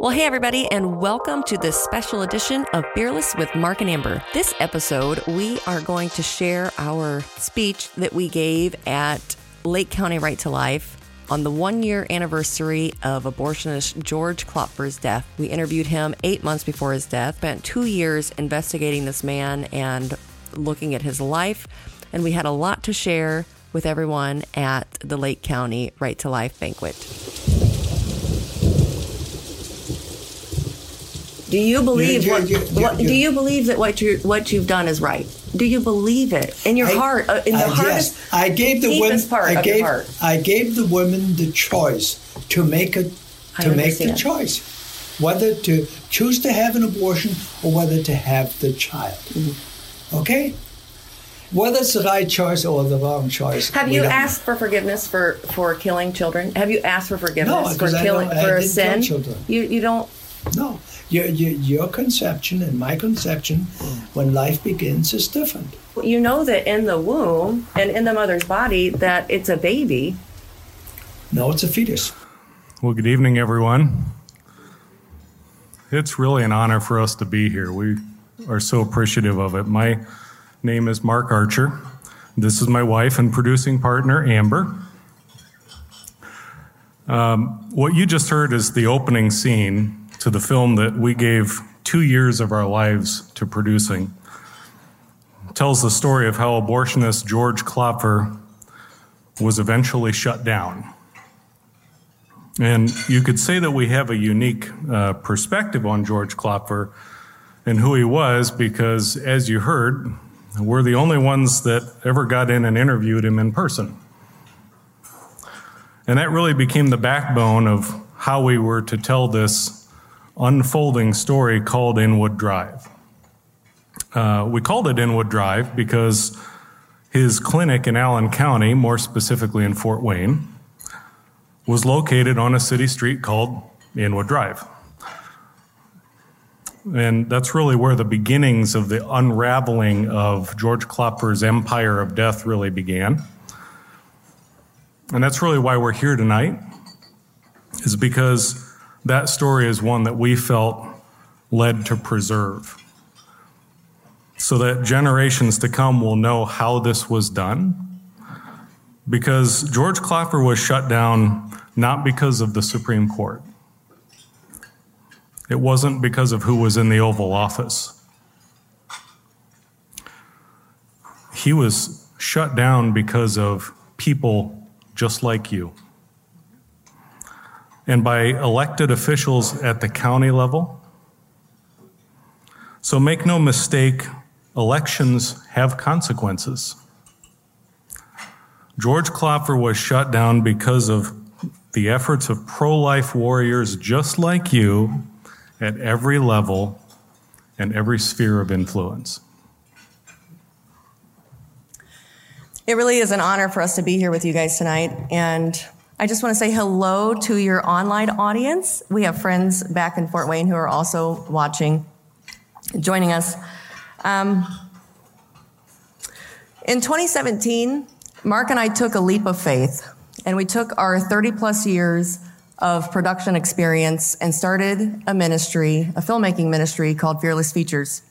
Well, hey, everybody, and welcome to this special edition of Fearless with Mark and Amber. This episode, we are going to share our speech that we gave at Lake County Right to Life on the one year anniversary of abortionist George Klopfer's death. We interviewed him eight months before his death, spent two years investigating this man and looking at his life, and we had a lot to share with everyone at the Lake County Right to Life banquet. Do you believe what, yeah, yeah, what yeah. do you believe that what you what you've done is right? Do you believe it in your I- heart, uh, in the I, hardest, yes, I gave the women. I gave. heart? I gave the women the choice to make a to make the choice, whether to choose to have an abortion or whether to have the child. Mm-hmm. Okay. Whether it's the right choice or the wrong choice. Have you don't know. asked for forgiveness for for killing children? Have you asked for forgiveness No, for killing for a sin? children. You you don't. No, your, your your conception and my conception, when life begins, is different. You know that in the womb and in the mother's body that it's a baby. No, it's a fetus. Well, good evening, everyone. It's really an honor for us to be here. We are so appreciative of it. My name is Mark Archer. This is my wife and producing partner, Amber. Um, what you just heard is the opening scene to the film that we gave two years of our lives to producing. It tells the story of how abortionist George Klopfer was eventually shut down. And you could say that we have a unique uh, perspective on George Klopfer and who he was because, as you heard, we're the only ones that ever got in and interviewed him in person. And that really became the backbone of how we were to tell this unfolding story called Inwood Drive. Uh, we called it Inwood Drive because his clinic in Allen County, more specifically in Fort Wayne, was located on a city street called Inwood Drive. And that's really where the beginnings of the unraveling of George Klopfer's empire of death really began. And that's really why we're here tonight, is because that story is one that we felt led to preserve. So that generations to come will know how this was done because George Klopfer was shut down not because of the Supreme Court. It wasn't because of who was in the Oval Office. He was shut down because of people just like you. And by elected officials at the county level. So make no mistake, elections have consequences. George Klopfer was shut down because of the efforts of pro life warriors just like you at every level and every sphere of influence. It really is an honor for us to be here with you guys tonight. And I just want to say hello to your online audience. We have friends back in Fort Wayne who are also watching, joining us. Um, in 2017, Mark and I took a leap of faith, and we took our 30 plus years of production experience and started a ministry, a filmmaking ministry called Fearless Features.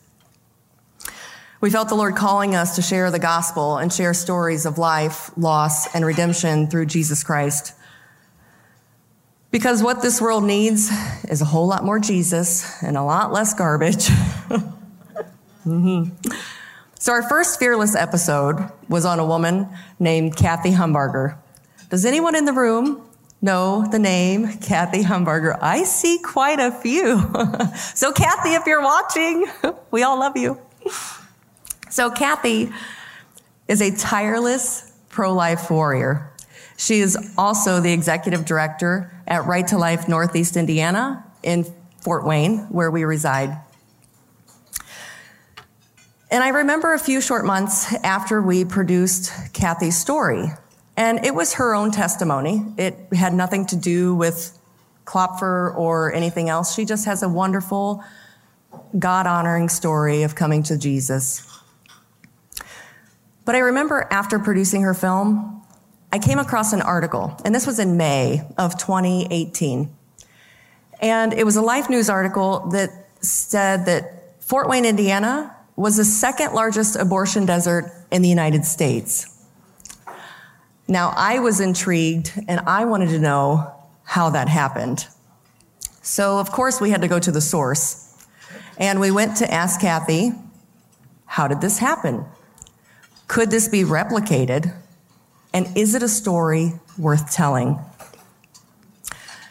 We felt the Lord calling us to share the gospel and share stories of life, loss, and redemption through Jesus Christ. Because what this world needs is a whole lot more Jesus and a lot less garbage. Mhm. So, our first Fearless episode was on a woman named Kathy Humbarger. Does anyone in the room know the name Kathy Humbarger? I see quite a few. so, Kathy, if you're watching, we all love you. So, Kathy is a tireless pro life warrior. She is also the executive director at Right to Life Northeast Indiana in Fort Wayne, where we reside. And I remember a few short months after we produced Kathy's story, and it was her own testimony. It had nothing to do with Klopfer or anything else. She just has a wonderful, God honoring story of coming to Jesus. But I remember after producing her film, I came across an article, and this was in May of 2018. And it was a Life News article that said that Fort Wayne, Indiana was the second largest abortion desert in the United States. Now, I was intrigued and I wanted to know how that happened. So, of course, we had to go to the source. And we went to ask Kathy, how did this happen? Could this be replicated? And is it a story worth telling?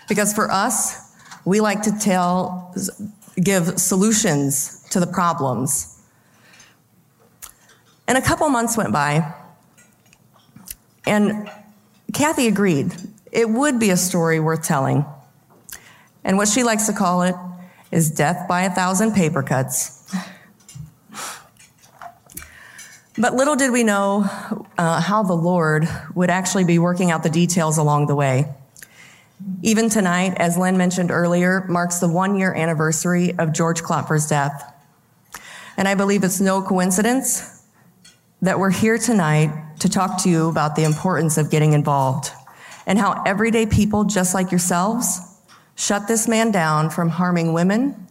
Because for us, we like to tell, give solutions to the problems. And a couple months went by, and Kathy agreed it would be a story worth telling. And what she likes to call it is death by a thousand paper cuts. But little did we know uh, how the Lord would actually be working out the details along the way. Even tonight, as Lynn mentioned earlier, marks the one year anniversary of George Klopfer's death. And I believe it's no coincidence that we're here tonight to talk to you about the importance of getting involved and how everyday people just like yourselves shut this man down from harming women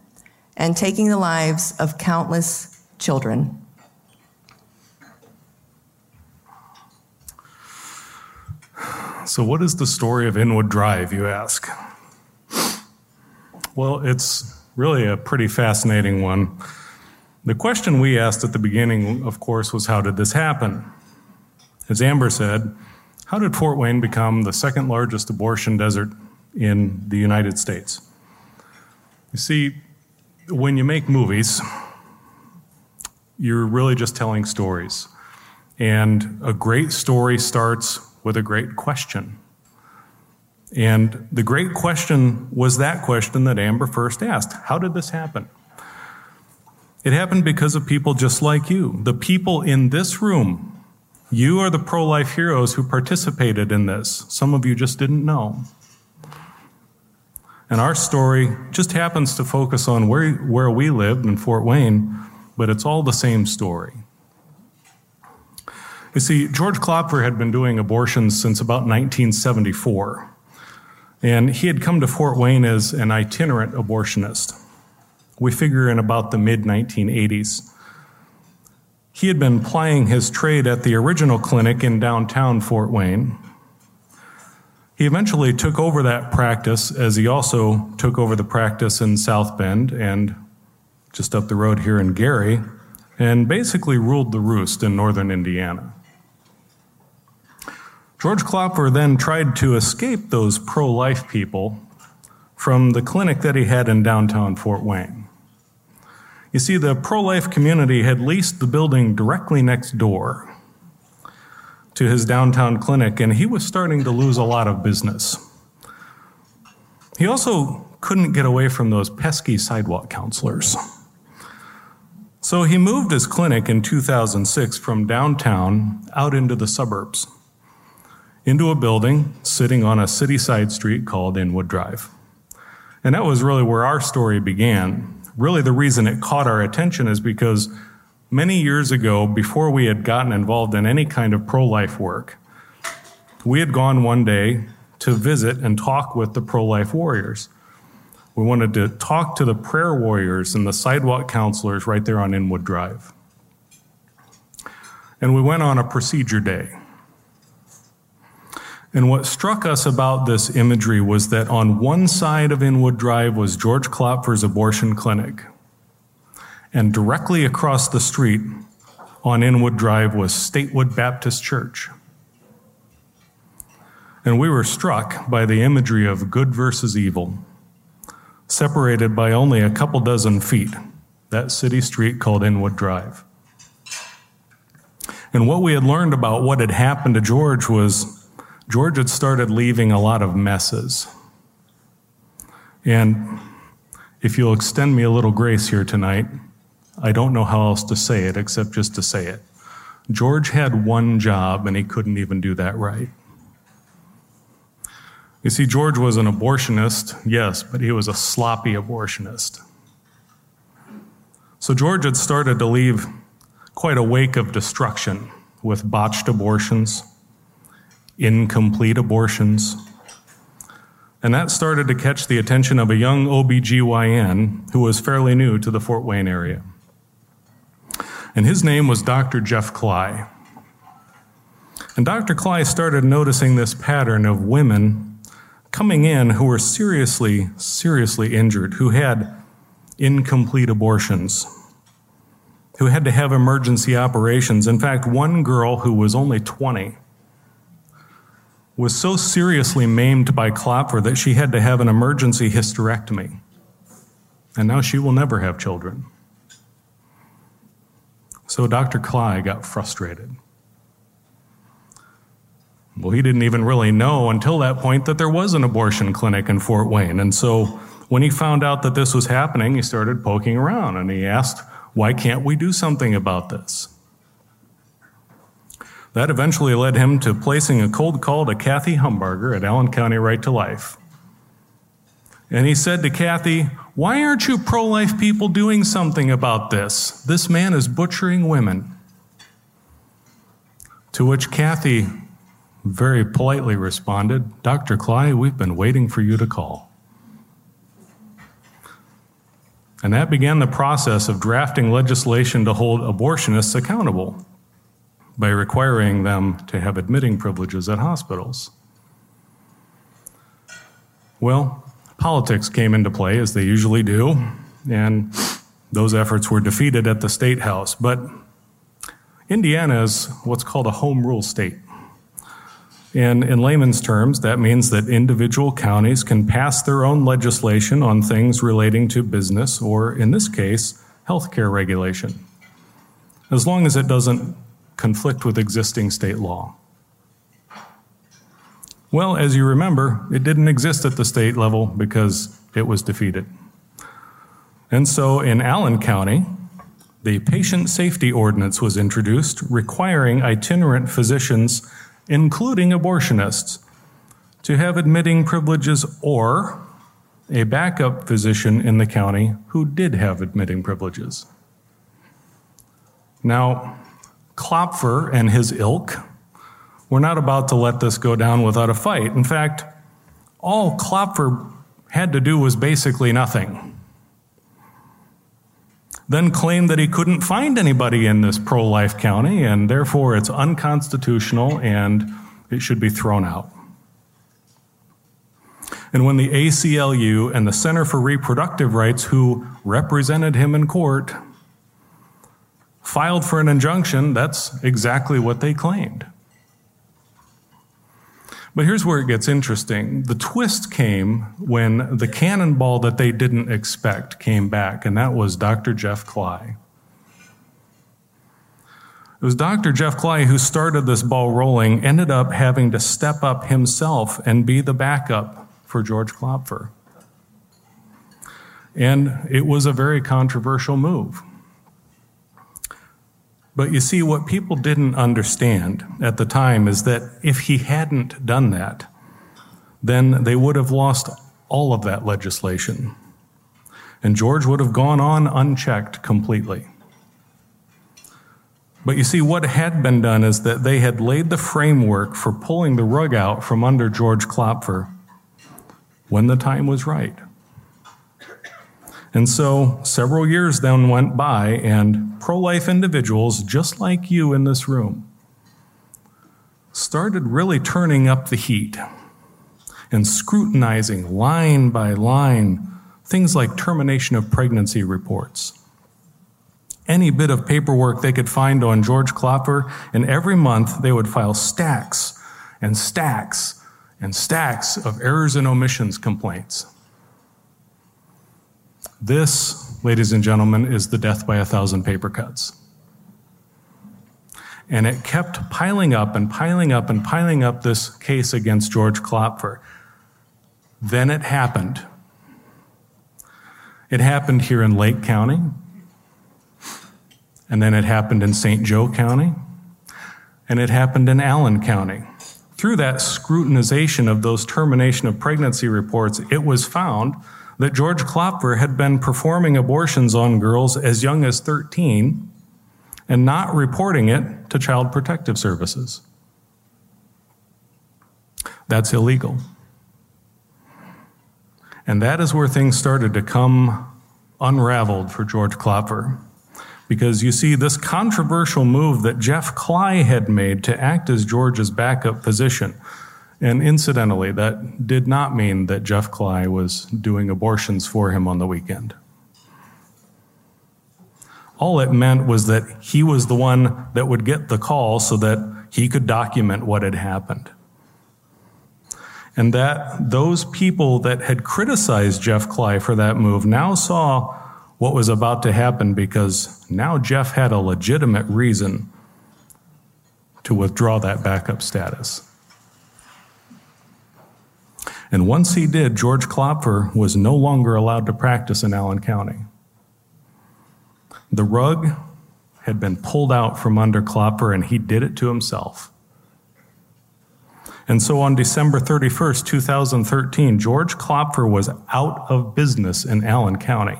and taking the lives of countless children. So, what is the story of Inwood Drive, you ask? Well, it's really a pretty fascinating one. The question we asked at the beginning, of course, was how did this happen? As Amber said, how did Fort Wayne become the second largest abortion desert in the United States? You see, when you make movies, you're really just telling stories. And a great story starts with a great question. And the great question was that question that Amber first asked How did this happen? It happened because of people just like you. The people in this room. You are the pro life heroes who participated in this. Some of you just didn't know. And our story just happens to focus on where, where we lived in Fort Wayne, but it's all the same story. You see, George Klopfer had been doing abortions since about 1974. And he had come to Fort Wayne as an itinerant abortionist. We figure in about the mid 1980s. He had been plying his trade at the original clinic in downtown Fort Wayne. He eventually took over that practice as he also took over the practice in South Bend and just up the road here in Gary, and basically ruled the roost in northern Indiana. George Klopfer then tried to escape those pro life people from the clinic that he had in downtown Fort Wayne. You see, the pro life community had leased the building directly next door to his downtown clinic, and he was starting to lose a lot of business. He also couldn't get away from those pesky sidewalk counselors. So he moved his clinic in 2006 from downtown out into the suburbs into a building sitting on a city side street called Inwood Drive. And that was really where our story began. Really, the reason it caught our attention is because many years ago, before we had gotten involved in any kind of pro life work, we had gone one day to visit and talk with the pro life warriors. We wanted to talk to the prayer warriors and the sidewalk counselors right there on Inwood Drive. And we went on a procedure day. And what struck us about this imagery was that on one side of Inwood Drive was George Klopfer's abortion clinic. And directly across the street on Inwood Drive was Statewood Baptist Church. And we were struck by the imagery of good versus evil, separated by only a couple dozen feet, that city street called Inwood Drive. And what we had learned about what had happened to George was George had started leaving a lot of messes. And if you'll extend me a little grace here tonight, I don't know how else to say it except just to say it. George had one job and he couldn't even do that right. You see, George was an abortionist, yes, but he was a sloppy abortionist. So George had started to leave quite a wake of destruction with botched abortions incomplete abortions, And that started to catch the attention of a young OBGYN who was fairly new to the Fort Wayne area. And his name was Dr. Jeff Cly. And Dr. Cly started noticing this pattern of women coming in who were seriously, seriously injured, who had incomplete abortions, who had to have emergency operations. In fact, one girl who was only 20 was so seriously maimed by Klopfer that she had to have an emergency hysterectomy. And now she will never have children. So Dr. Cly got frustrated. Well, he didn't even really know until that point that there was an abortion clinic in Fort Wayne. And so when he found out that this was happening, he started poking around and he asked, Why can't we do something about this? That eventually led him to placing a cold call to Kathy Humbarger at Allen County Right to Life. And he said to Kathy, Why aren't you pro life people doing something about this? This man is butchering women. To which Kathy very politely responded, Dr. Cly, we've been waiting for you to call. And that began the process of drafting legislation to hold abortionists accountable by requiring them to have admitting privileges at hospitals. Well, politics came into play, as they usually do, and those efforts were defeated at the state house. But Indiana is what's called a home rule state. And in layman's terms, that means that individual counties can pass their own legislation on things relating to business, or in this case, healthcare regulation, as long as it doesn't conflict with existing state law. Well, as you remember, it didn't exist at the state level because it was defeated. And so in Allen County, the Patient Safety Ordinance was introduced requiring itinerant physicians including abortionists, to have admitting privileges or a backup physician in the county who did have admitting privileges. Now, Klopfer and his ilk were not about to let this go down without a fight. In fact, all Klopfer had to do was basically nothing then claimed that he couldn't find anybody in this pro life county, and therefore it's unconstitutional and it should be thrown out. And when the ACLU and the Center for Reproductive Rights, who represented him in court, filed for an injunction, that's exactly what they claimed. But here's where it gets interesting. The twist came when the cannonball that they didn't expect came back, and that was Dr. Jeff Cly. It was Dr. Jeff Cly who started this ball rolling, ended up having to step up himself and be the backup for George Klopfer. And it was a very controversial move. But you see, what people didn't understand at the time is that if he hadn't done that, then they would have lost all of that legislation. And George would have gone on unchecked completely. But you see, what had been done is that they had laid the framework for pulling the rug out from under George Klopfer when the time was right. And so several years then went by, and pro life individuals, just like you in this room, started really turning up the heat and scrutinizing line by line things like termination of pregnancy reports. Any bit of paperwork they could find on George Klopfer, and every month they would file stacks and stacks and stacks of errors and omissions complaints. This, ladies and gentlemen, is the death by a thousand paper cuts. And it kept piling up and piling up and piling up this case against George Klopfer. Then it happened. It happened here in Lake County, and then it happened in St. Joe County, and it happened in Allen County. Through that scrutinization of those termination of pregnancy reports, it was found that George Klopfer had been performing abortions on girls as young as 13 and not reporting it to Child Protective Services. That's illegal. And that is where things started to come unraveled for George Klopfer. Because you see, this controversial move that Jeff Cly had made to act as George's backup physician, and incidentally, that did not mean that Jeff Cly was doing abortions for him on the weekend. All it meant was that he was the one that would get the call so that he could document what had happened. And that those people that had criticized Jeff Cly for that move now saw what was about to happen because now Jeff had a legitimate reason to withdraw that backup status. And once he did, George Klopfer was no longer allowed to practice in Allen County. The rug had been pulled out from under Klopfer, and he did it to himself. And so on December 31st, 2013, George Klopfer was out of business in Allen County.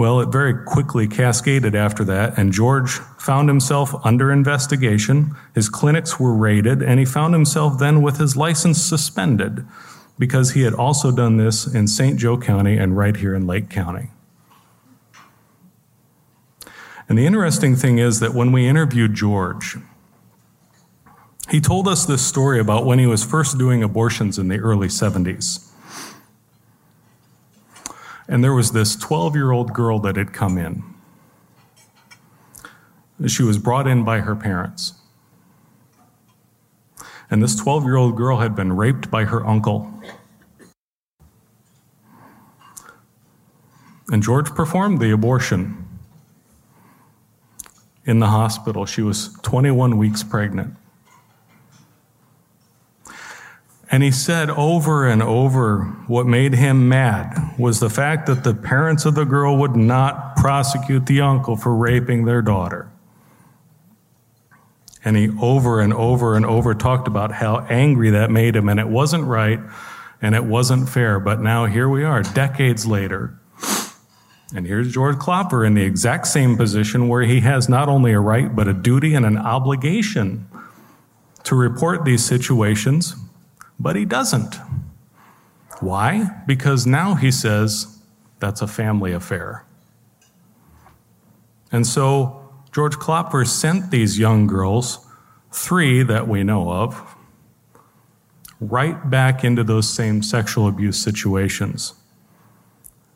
Well, it very quickly cascaded after that, and George found himself under investigation. His clinics were raided, and he found himself then with his license suspended because he had also done this in St. Joe County and right here in Lake County. And the interesting thing is that when we interviewed George, he told us this story about when he was first doing abortions in the early 70s. And there was this 12 year old girl that had come in. She was brought in by her parents. And this 12 year old girl had been raped by her uncle. And George performed the abortion in the hospital. She was 21 weeks pregnant. And he said over and over what made him mad was the fact that the parents of the girl would not prosecute the uncle for raping their daughter. And he over and over and over talked about how angry that made him, and it wasn't right and it wasn't fair. But now here we are, decades later. And here's George Klopfer in the exact same position where he has not only a right, but a duty and an obligation to report these situations, but he doesn't. Why? Because now he says that's a family affair. And so George Klopfer sent these young girls, three that we know of, right back into those same sexual abuse situations.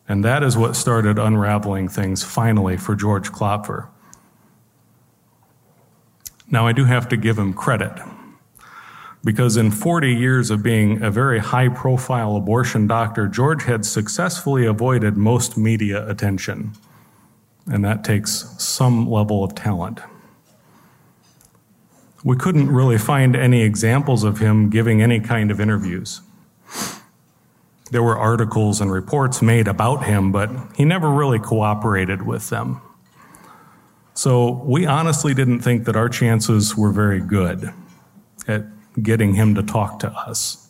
And that is what started unraveling things finally for George Klopfer. Now, I do have to give him credit because in 40 years of being a very high profile abortion doctor, George had successfully avoided most media attention and that takes some level of talent. We couldn't really find any examples of him giving any kind of interviews. There were articles and reports made about him, but he never really cooperated with them. So we honestly didn't think that our chances were very good at getting him to talk to us.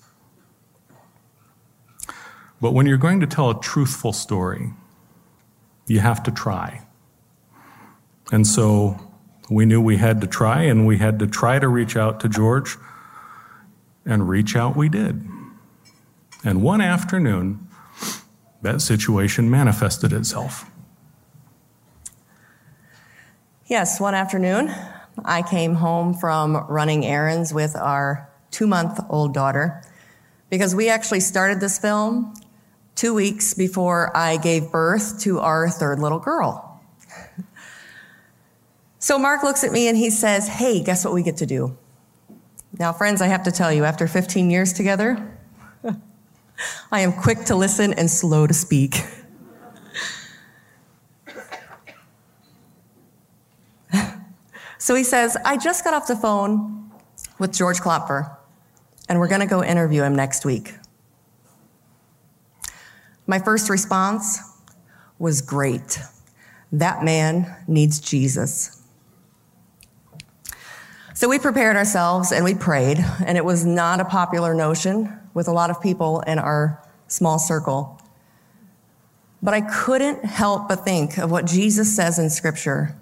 But when you're going to tell a truthful story, you have to try. And so we knew we had to try, and we had to try to reach out to George, and reach out we did. And one afternoon, that situation manifested itself. Yes, one afternoon, I came home from running errands with our two month old daughter because we actually started this film two weeks before I gave birth to our third little girl. So Mark looks at me and he says, Hey, guess what we get to do? Now, friends, I have to tell you, after 15 years together, I am quick to listen and slow to speak. so he says, I just got off the phone with George Klopfer, and we're going to go interview him next week. My first response was great. That man needs Jesus. So we prepared ourselves and we prayed, and it was not a popular notion with a lot of people in our small circle. But I couldn't help but think of what Jesus says in Scripture.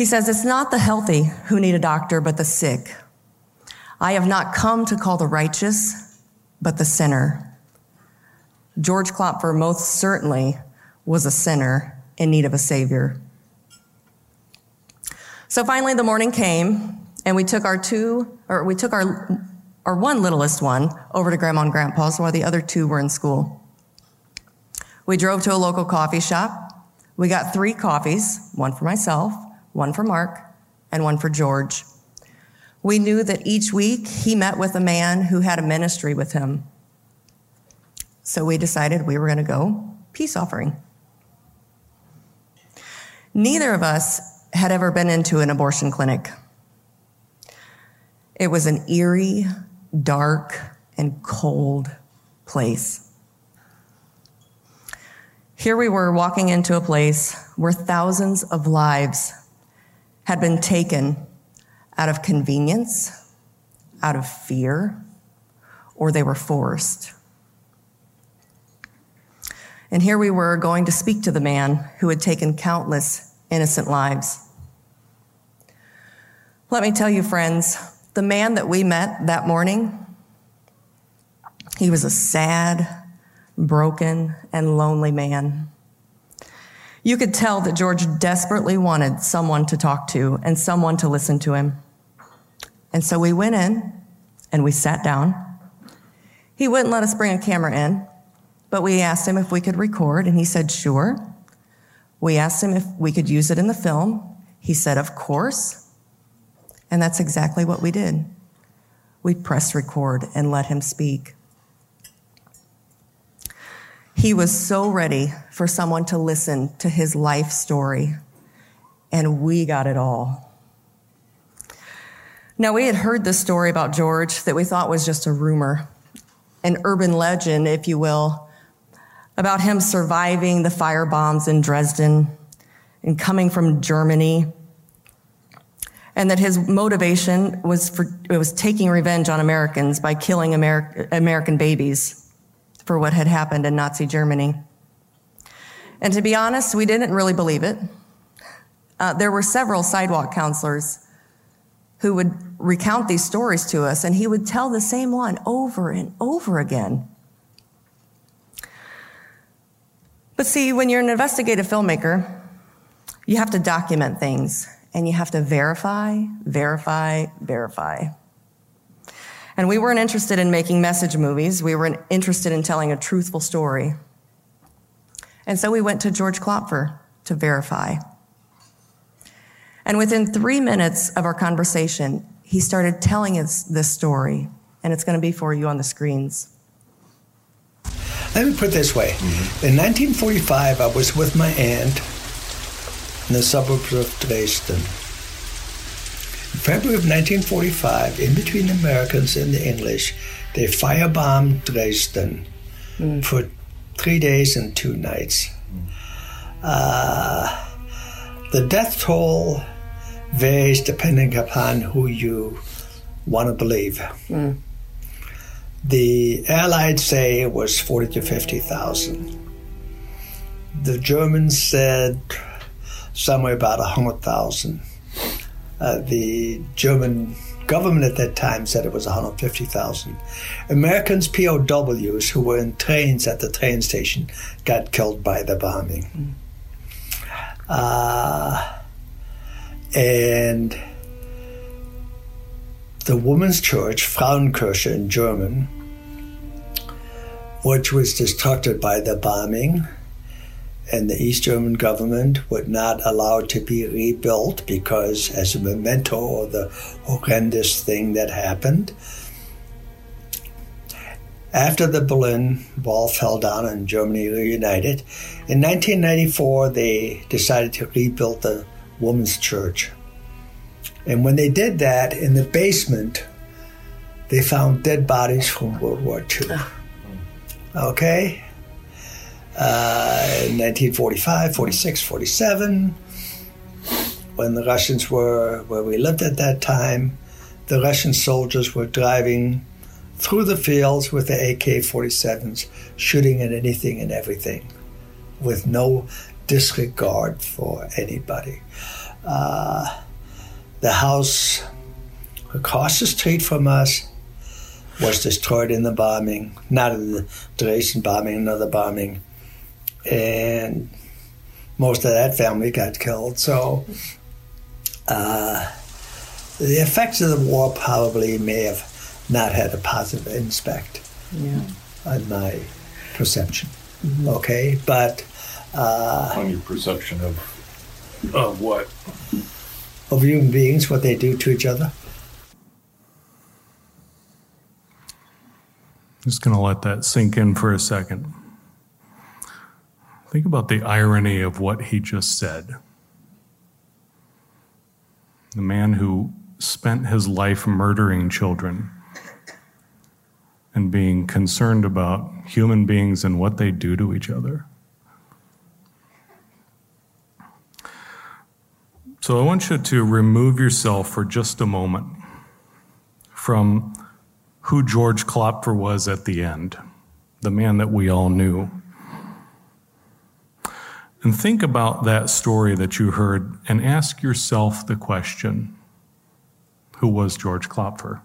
He says, It's not the healthy who need a doctor, but the sick. I have not come to call the righteous, but the sinner. George Klopfer most certainly was a sinner in need of a savior. So finally, the morning came, and we took our two, or we took our, our one littlest one over to Grandma and Grandpa's while the other two were in school. We drove to a local coffee shop. We got three coffees one for myself, one for Mark, and one for George. We knew that each week he met with a man who had a ministry with him. So we decided we were going to go peace offering. Neither of us had ever been into an abortion clinic. It was an eerie, dark, and cold place. Here we were walking into a place where thousands of lives had been taken out of convenience, out of fear, or they were forced. And here we were going to speak to the man who had taken countless innocent lives. Let me tell you, friends, the man that we met that morning, he was a sad, broken, and lonely man. You could tell that George desperately wanted someone to talk to and someone to listen to him. And so we went in and we sat down. He wouldn't let us bring a camera in, but we asked him if we could record, and he said, sure. We asked him if we could use it in the film. He said, of course. And that's exactly what we did. We pressed record and let him speak. He was so ready for someone to listen to his life story, and we got it all. Now, we had heard this story about George that we thought was just a rumor, an urban legend, if you will, about him surviving the fire bombs in Dresden and coming from Germany, and that his motivation was for it was taking revenge on Americans by killing Amer- American babies for what had happened in Nazi Germany. And to be honest, we didn't really believe it. Uh, there were several sidewalk counselors who would recount these stories to us, and he would tell the same one over and over again. But see, when you're an investigative filmmaker, you have to document things and you have to verify, verify, verify. And we weren't interested in making message movies. We were interested in telling a truthful story. And so we went to George Klopfer to verify. And within three minutes of our conversation, he started telling us this story. And it's going to be for you on the screens. Let me put it this way. Mm-hmm. In 1945, I was with my aunt in the suburbs of Dresden. February of 1945, in between the Americans and the English, they firebombed Dresden mm. for three days and two nights. Uh, the death toll varies depending upon who you want to believe. Mm. The Allies say it was 40 to 50,000. The Germans said somewhere about 100,000. Uh, the German government at that time said it was 150,000. Americans, POWs, who were in trains at the train station, got killed by the bombing. Mm. Uh, and the women's church, Frauenkirche in German, which was destructed by the bombing, and the East German government would not allow it to be rebuilt because, as a memento of the horrendous thing that happened, after the Berlin Wall fell down and Germany reunited, in 1994 they decided to rebuild the women's church. And when they did that, in the basement, they found dead bodies from World War II. Ah. Okay? Uh, 1945, 46, 47, when the Russians were where we lived at that time, the Russian soldiers were driving through the fields with the AK 47s, shooting at anything and everything with no disregard for anybody. Uh, the house across the street from us was destroyed in the bombing, not in the Dresden bombing, another bombing. And most of that family got killed. So uh, the effects of the war probably may have not had a positive impact yeah. on my perception. Mm-hmm. Okay, but uh, on your perception of of what of human beings, what they do to each other. Just going to let that sink in for a second. Think about the irony of what he just said. The man who spent his life murdering children and being concerned about human beings and what they do to each other. So I want you to remove yourself for just a moment from who George Klopfer was at the end, the man that we all knew. And think about that story that you heard and ask yourself the question who was George Klopfer?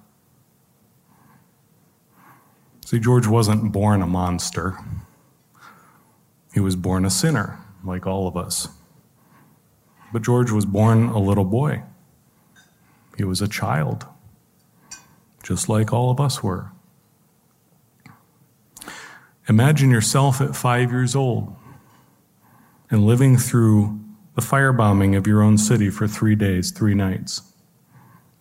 See, George wasn't born a monster, he was born a sinner, like all of us. But George was born a little boy. He was a child, just like all of us were. Imagine yourself at five years old and living through the firebombing of your own city for three days, three nights.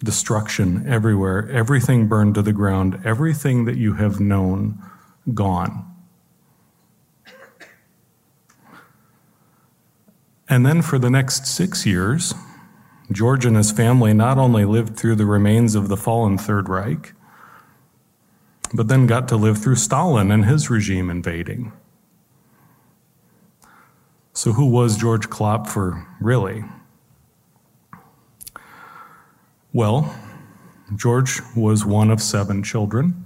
Destruction everywhere, everything burned to the ground, everything that you have known gone. And then for the next six years, George and his family not only lived through the remains of the fallen Third Reich, but then got to live through Stalin and his regime invading. So, who was George Klopfer really? Well, George was one of seven children.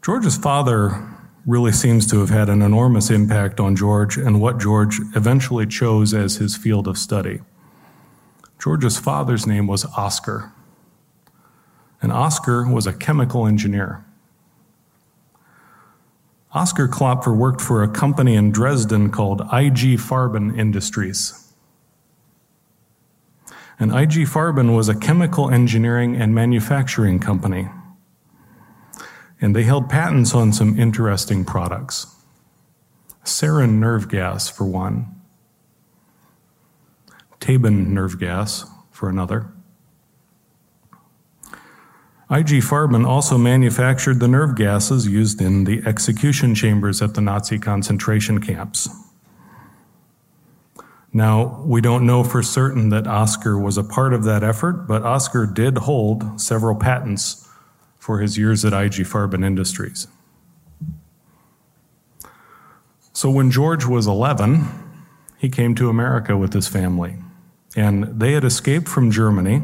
George's father really seems to have had an enormous impact on George and what George eventually chose as his field of study. George's father's name was Oscar, and Oscar was a chemical engineer. Oscar Klopfer worked for a company in Dresden called IG Farben Industries. And IG Farben was a chemical engineering and manufacturing company and they held patents on some interesting products. Sarin nerve gas, for one, Tabun nerve gas, for another. IG Farben also manufactured the nerve gases used in the execution chambers at the Nazi concentration camps. Now, we don't know for certain that Oscar was a part of that effort, but Oscar did hold several patents for his years at IG Farben Industries. So when George was 11, he came to America with his family, and they had escaped from Germany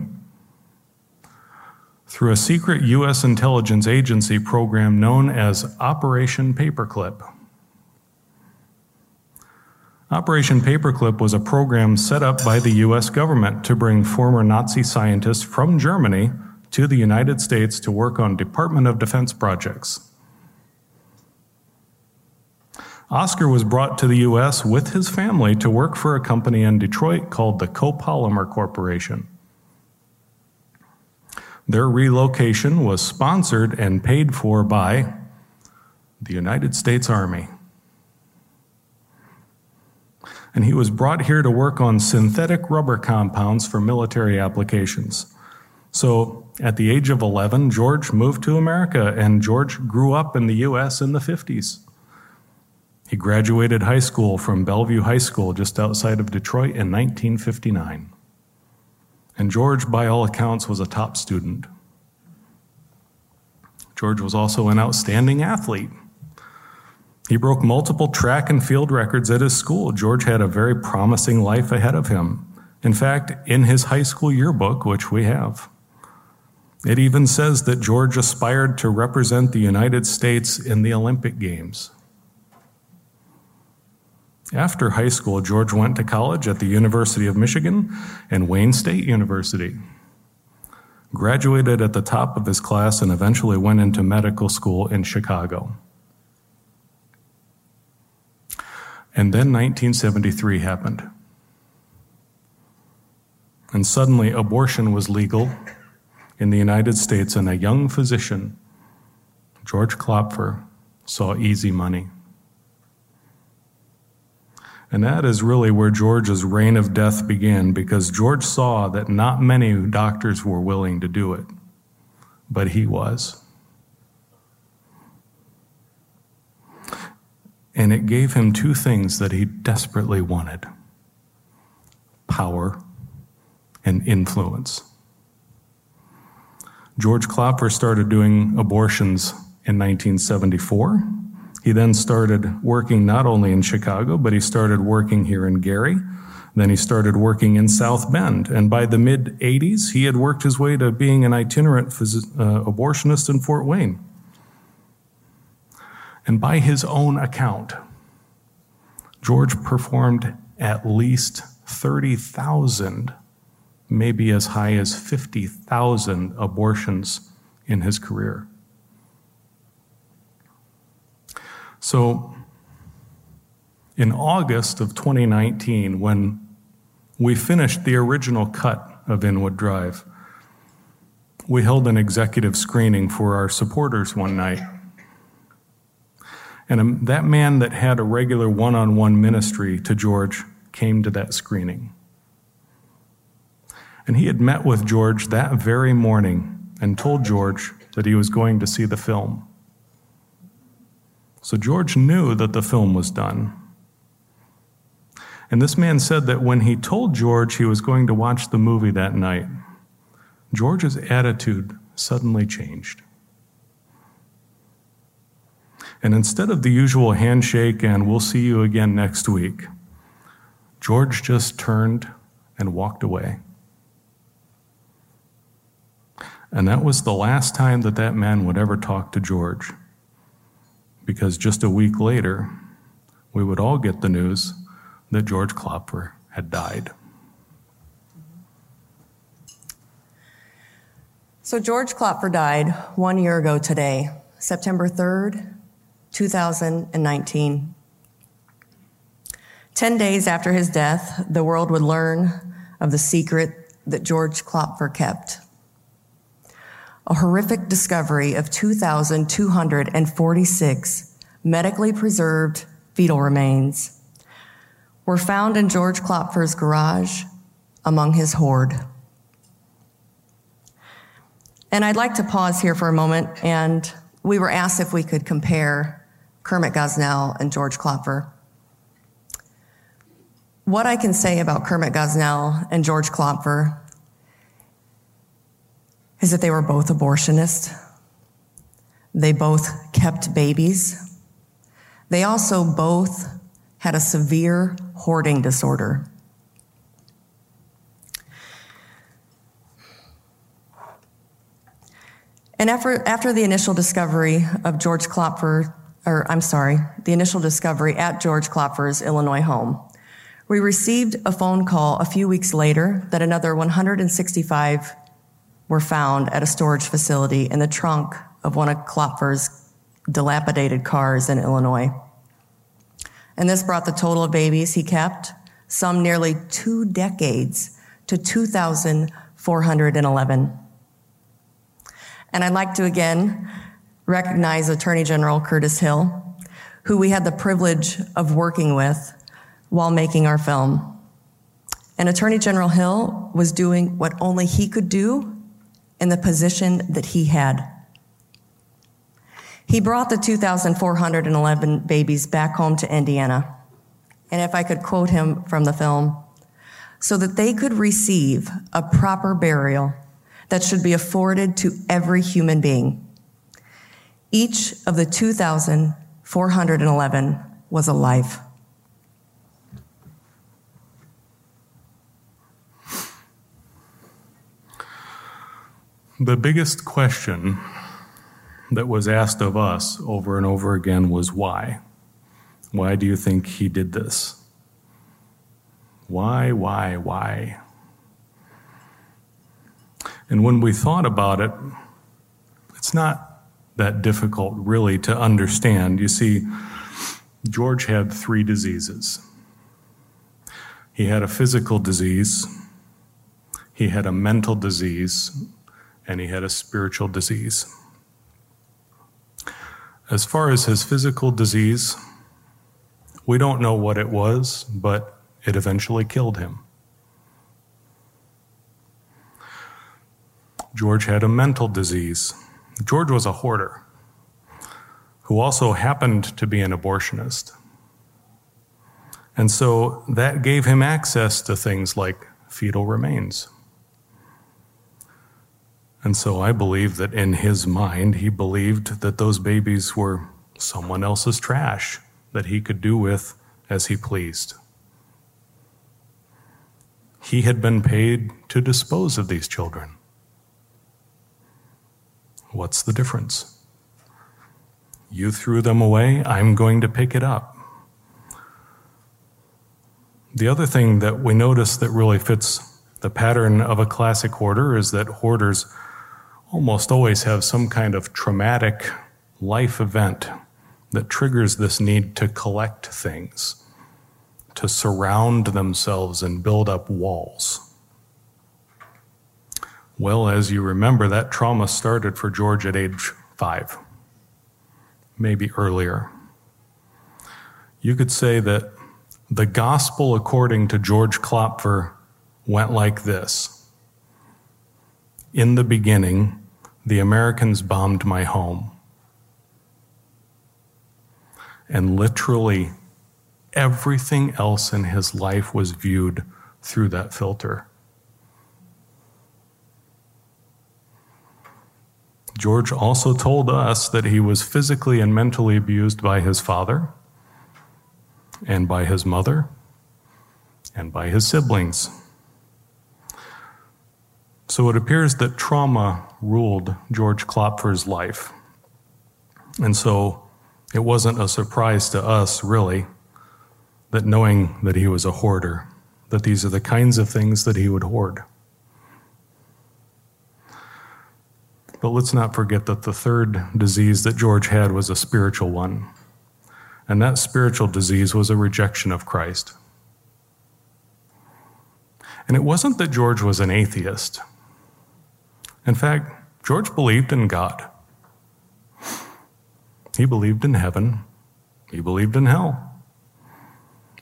through a secret U.S. intelligence agency program known as Operation Paperclip. Operation Paperclip was a program set up by the U.S. government to bring former Nazi scientists from Germany to the United States to work on Department of Defense projects. Oscar was brought to the U.S. with his family to work for a company in Detroit called the Copolymer Corporation. Their relocation was sponsored and paid for by the United States Army. And he was brought here to work on synthetic rubber compounds for military applications. So at the age of 11, George moved to America, and George grew up in the U.S. in the 50s. He graduated high school from Bellevue High School just outside of Detroit in 1959. And George, by all accounts, was a top student. George was also an outstanding athlete. He broke multiple track and field records at his school. George had a very promising life ahead of him. In fact, in his high school yearbook, which we have, it even says that George aspired to represent the United States in the Olympic Games. After high school, George went to college at the University of Michigan and Wayne State University. graduated at the top of his class, and eventually went into medical school in Chicago. And then 1973 happened. And suddenly, abortion was legal in the United States, and a young physician, George Klopfer, saw easy money. And that is really where George's reign of death began because George saw that not many doctors were willing to do it, but he was. And it gave him two things that he desperately wanted power and influence. George Klopfer started doing abortions in 1974. He then started working not only in Chicago, but he started working here in Gary. Then he started working in South Bend. And by the mid 80s, he had worked his way to being an itinerant phys- uh, abortionist in Fort Wayne. And by his own account, George performed at least 30,000, maybe as high as 50,000 abortions in his career. So, in August of 2019, when we finished the original cut of Inwood Drive, we held an executive screening for our supporters one night. And um, that man that had a regular one on one ministry to George came to that screening. And he had met with George that very morning and told George that he was going to see the film. So George knew that the film was done. And this man said that when he told George he was going to watch the movie that night, George's attitude suddenly changed. And instead of the usual handshake and we'll see you again next week, George just turned and walked away. And that was the last time that that man would ever talk to George because just a week later, we would all get the news that George Klopfer had died. So, George Klopfer died one year ago today, September 3rd, 2019. Ten days after his death, the world would learn of the secret that George Klopfer kept a horrific discovery of 2,246 medically preserved fetal remains were found in George Klopfer's garage among his hoard. And I'd like to pause here for a moment, and we were asked if we could compare Kermit Gosnell and George Klopfer. What I can say about Kermit Gosnell and George Klopfer is that they were both abortionists. They both kept babies. They also both had a severe hoarding disorder. And after, after the initial discovery of George Klopfer, or I'm sorry, the initial discovery at George Klopfer's Illinois home, we received a phone call a few weeks later that another 165 were found at a storage facility in the trunk of one of Klopfer's dilapidated cars in Illinois. And this brought the total of babies he kept, some nearly two decades, to 2,411. And I'd like to again recognize Attorney General Curtis Hill, who we had the privilege of working with while making our film. And Attorney General Hill was doing what only he could do in the position that he had. He brought the 2,411 babies back home to Indiana. And if I could quote him from the film, so that they could receive a proper burial that should be afforded to every human being. Each of the 2,411 was alive. The biggest question that was asked of us over and over again was why? Why do you think he did this? Why, why, why? And when we thought about it, it's not that difficult really to understand. You see, George had three diseases. He had a physical disease, he had a mental disease, and he had a spiritual disease. As far as his physical disease, we don't know what it was, but it eventually killed him. George had a mental disease. George was a hoarder who also happened to be an abortionist. And so that gave him access to things like fetal remains. And so I believe that in his mind, he believed that those babies were someone else's trash that he could do with as he pleased. He had been paid to dispose of these children. What's the difference? You threw them away, I'm going to pick it up. The other thing that we notice that really fits the pattern of a classic hoarder is that hoarders almost always have some kind of traumatic life event that triggers this need to collect things, to surround themselves and build up walls. Well, as you remember, that trauma started for George at age five, maybe earlier. You could say that the gospel, according to George Klopfer, went like this in the beginning, the Americans bombed my home. And literally everything else in his life was viewed through that filter. George also told us that he was physically and mentally abused by his father, and by his mother, and by his siblings. So it appears that trauma ruled George Klopfer's life. And so it wasn't a surprise to us, really, that knowing that he was a hoarder, that these are the kinds of things that he would hoard. But let's not forget that the third disease that George had was a spiritual one. And that spiritual disease was a rejection of Christ. And it wasn't that George was an atheist. In fact, George believed in God. He believed in heaven. He believed in hell.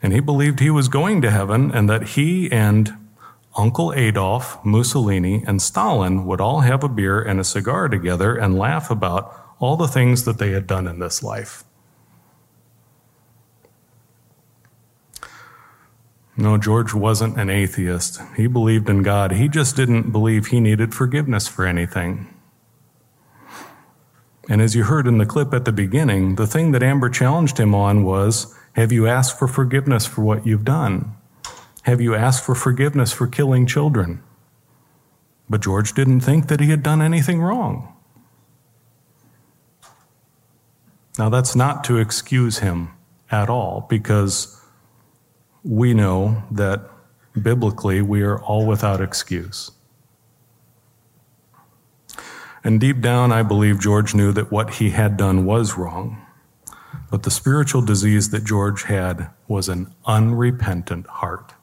And he believed he was going to heaven and that he and Uncle Adolf, Mussolini, and Stalin would all have a beer and a cigar together and laugh about all the things that they had done in this life. No, George wasn't an atheist. He believed in God. He just didn't believe he needed forgiveness for anything. And as you heard in the clip at the beginning, the thing that Amber challenged him on was Have you asked for forgiveness for what you've done? Have you asked for forgiveness for killing children? But George didn't think that he had done anything wrong. Now, that's not to excuse him at all, because we know that biblically we are all without excuse. And deep down, I believe George knew that what he had done was wrong. But the spiritual disease that George had was an unrepentant heart.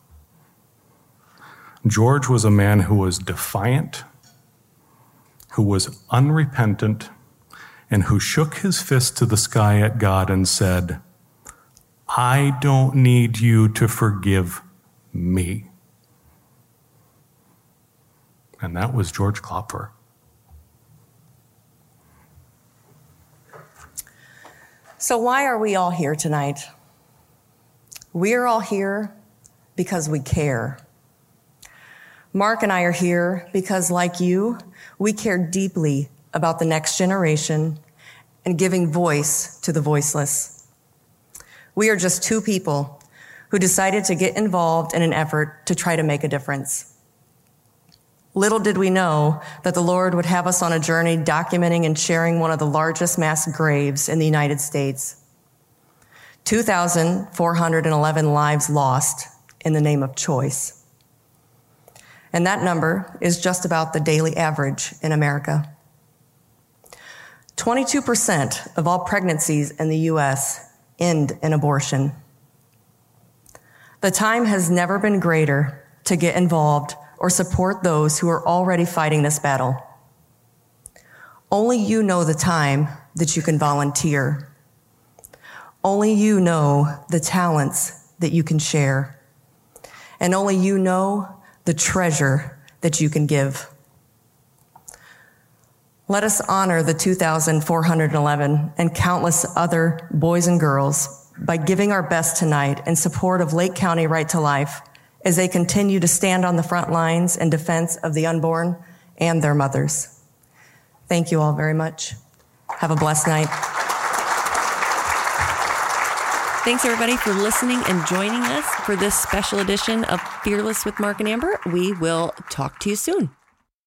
George was a man who was defiant, who was unrepentant, and who shook his fist to the sky at God and said, I don't need you to forgive me. And that was George Klopfer. So, why are we all here tonight? We are all here because we care. Mark and I are here because, like you, we care deeply about the next generation and giving voice to the voiceless. We are just two people who decided to get involved in an effort to try to make a difference. Little did we know that the Lord would have us on a journey documenting and sharing one of the largest mass graves in the United States. 2,411 lives lost in the name of choice. And that number is just about the daily average in America. 22% of all pregnancies in the U.S. end in abortion. The time has never been greater to get involved or support those who are already fighting this battle. Only you know the time that you can volunteer. Only you know the talents that you can share. And only you know the treasure that you can give. Let us honor the 2,411 and countless other boys and girls by giving our best tonight in support of Lake County Right to Life as they continue to stand on the front lines in defense of the unborn and their mothers. Thank you all very much. Have a blessed night. Thanks everybody for listening and joining us for this special edition of Fearless with Mark and Amber. We will talk to you soon.